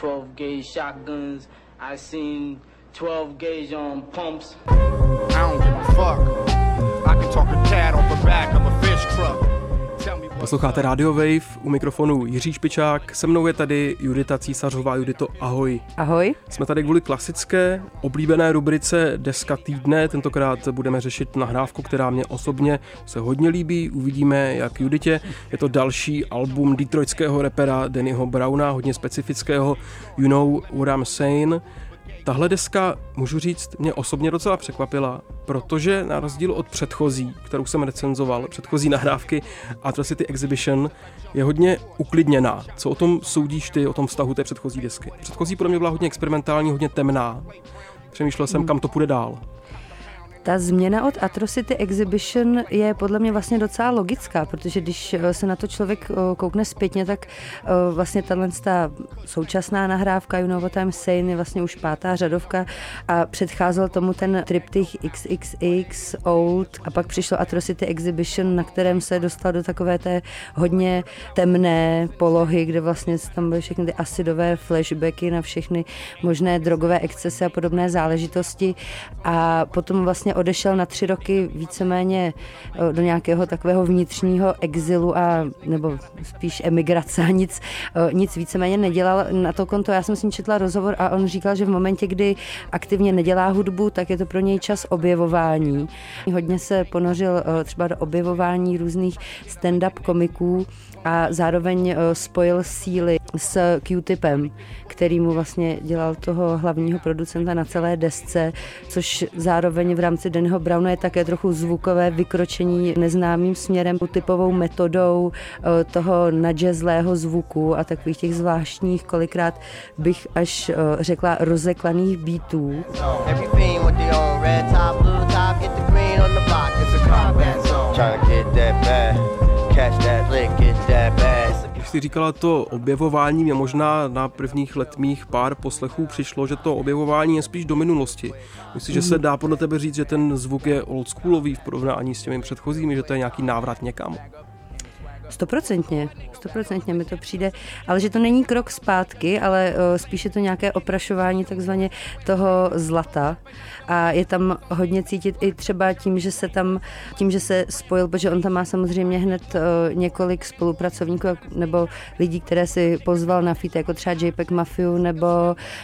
12 gauge shotguns. I seen 12 gauge on pumps. I don't give a fuck. I can talk a cat off the back of a fish truck. Posloucháte Radio Wave, u mikrofonu Jiří Špičák, se mnou je tady Judita Císařová. Judito, ahoj. Ahoj. Jsme tady kvůli klasické, oblíbené rubrice Deska týdne. Tentokrát budeme řešit nahrávku, která mě osobně se hodně líbí. Uvidíme, jak Juditě. Je to další album detroitského repera Dannyho Browna, hodně specifického You Know What I'm Saying. Tahle deska, můžu říct, mě osobně docela překvapila, protože na rozdíl od předchozí, kterou jsem recenzoval, předchozí nahrávky Atrocity Exhibition, je hodně uklidněná. Co o tom soudíš ty, o tom vztahu té předchozí desky? Předchozí pro mě byla hodně experimentální, hodně temná. Přemýšlel jsem, kam to půjde dál. Ta změna od Atrocity Exhibition je podle mě vlastně docela logická, protože když eh, se na to člověk eh, koukne zpětně, tak eh, vlastně tahle současná nahrávka You Know What I'm Saying je vlastně už pátá řadovka a předcházel tomu ten triptych XXX Old a pak přišlo Atrocity Exhibition, na kterém se dostal do takové té hodně temné polohy, kde vlastně tam byly všechny ty acidové flashbacky na všechny možné drogové excesy a podobné záležitosti. A potom vlastně vlastně odešel na tři roky víceméně eh, do nějakého takového vnitřního exilu a nebo spíš emigrace a nic, eh, nic víceméně nedělal na to konto. Já jsem s ním četla rozhovor a on říkal, že v momentě, kdy aktivně nedělá hudbu, tak je to pro něj čas objevování. Hodně se ponořil eh, třeba do objevování různých stand-up komiků a zároveň spojil síly s Q-tipem, který mu vlastně dělal toho hlavního producenta na celé desce, což zároveň v rámci rámci Denho Browna je také trochu zvukové vykročení neznámým směrem, typovou metodou eh, toho nadžezlého zvuku a takových těch zvláštních, kolikrát bych až eh, řekla rozeklaných beatů. Trying to get that bad, catch that lick, get that bad jsi říkala to objevování, mě možná na prvních letmých pár poslechů přišlo, že to objevování je spíš do minulosti. Myslíš, že se dá podle tebe říct, že ten zvuk je oldsschoolový v porovnání s těmi předchozími, že to je nějaký návrat někam? Stoprocentně, stoprocentně mi to přijde, ale že to není krok zpátky, ale uh, spíše to nějaké oprašování takzvaně toho zlata. A je tam hodně cítit i třeba tím, že se tam, tím, že se spojil, protože on tam má samozřejmě hned uh, několik spolupracovníků nebo lidí, které si pozval na feat, jako třeba JPEG Mafiu nebo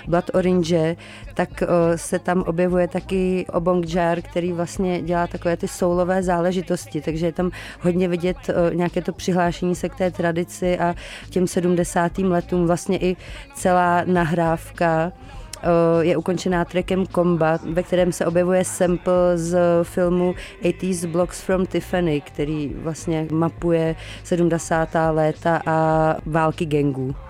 Blood Orange, tak uh, se tam objevuje taky Obong Jar, který vlastně dělá takové ty soulové záležitosti, takže je tam hodně vidět nějaké to přihlášení přihlášení se k té tradici a těm 70. letům vlastně i celá nahrávka eh, je ukončená trackem Combat, ve kterém se objevuje sample z filmu 80s Blocks from Tiffany, který vlastně mapuje 70. léta a války gangů.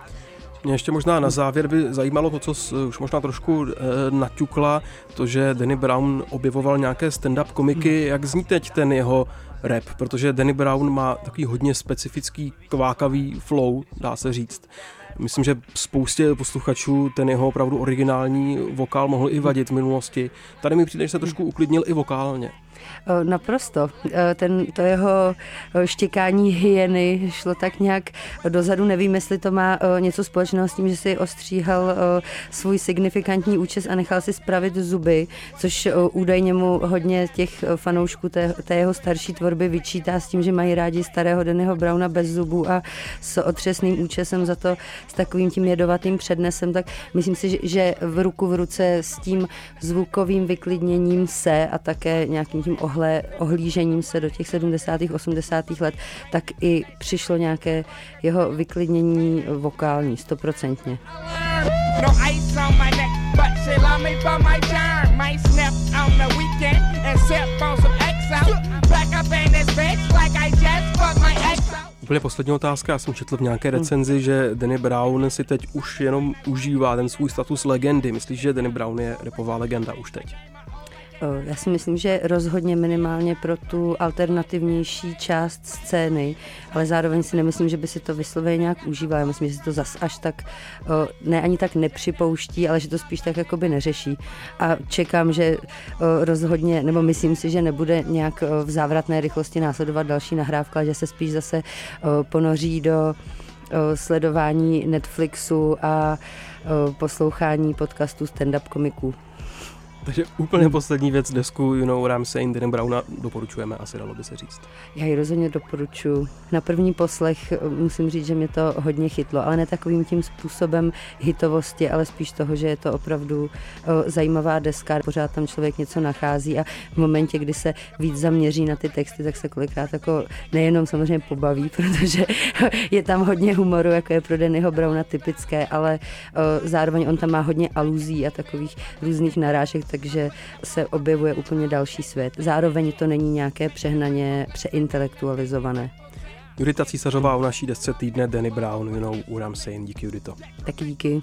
Mě ještě možná na závěr by zajímalo to, co už možná trošku e, naťukla, to, že Danny Brown objevoval nějaké stand-up komiky. Jak zní teď ten jeho rap, protože Danny Brown má takový hodně specifický kvákavý flow, dá se říct. Myslím, že spoustě posluchačů ten jeho opravdu originální vokál mohl i vadit v minulosti. Tady mi přijde, že se trošku uklidnil i vokálně. Naprosto. Ten, to jeho štěkání hyeny šlo tak nějak dozadu. Nevím, jestli to má něco společného s tím, že si ostříhal svůj signifikantní účes a nechal si spravit zuby, což údajně mu hodně těch fanoušků té, té jeho starší tvorby vyčítá s tím, že mají rádi starého Dennyho Browna bez zubů a s otřesným účesem za to s takovým tím jedovatým přednesem, tak myslím si, že v ruku v ruce s tím zvukovým vyklidněním se a také nějakým tím ohle, ohlížením se do těch 70. 80. let, tak i přišlo nějaké jeho vyklidnění vokální, stoprocentně. No. Might snap on the weekend and. Back up in this bitch Úplně poslední otázka. Já jsem četl v nějaké recenzi, že Danny Brown si teď už jenom užívá ten svůj status legendy. Myslíš, že Danny Brown je repová legenda už teď? Já si myslím, že rozhodně minimálně pro tu alternativnější část scény, ale zároveň si nemyslím, že by si to vysloveně nějak užíval. Já myslím, že si to zas až tak, ne ani tak nepřipouští, ale že to spíš tak jakoby neřeší. A čekám, že rozhodně, nebo myslím si, že nebude nějak v závratné rychlosti následovat další nahrávka, že se spíš zase ponoří do sledování Netflixu a poslouchání podcastu stand-up komiků. Takže úplně poslední věc, desku You Know What I'm Saying, Danny Browna doporučujeme, asi dalo by se říct. Já ji rozhodně doporučuji. Na první poslech eh, musím říct, že mě to hodně chytlo, ale ne takovým tím způsobem hitovosti, ale spíš toho, že je to opravdu o, zajímavá deska, pořád tam člověk něco nachází a v momentě, kdy se víc zaměří na ty texty, tak se kolikrát jako nejenom samozřejmě pobaví, protože je tam hodně humoru, jako je pro Dannyho Browna typické, ale o, zároveň on tam má hodně aluzí a takových různých narážek, takže se objevuje úplně další svět. Zároveň to není nějaké přehnaně přeintelektualizované. Judita Císařová o naší desce týdne Danny Brown, what I'm saying. Díky Judito. Taky díky.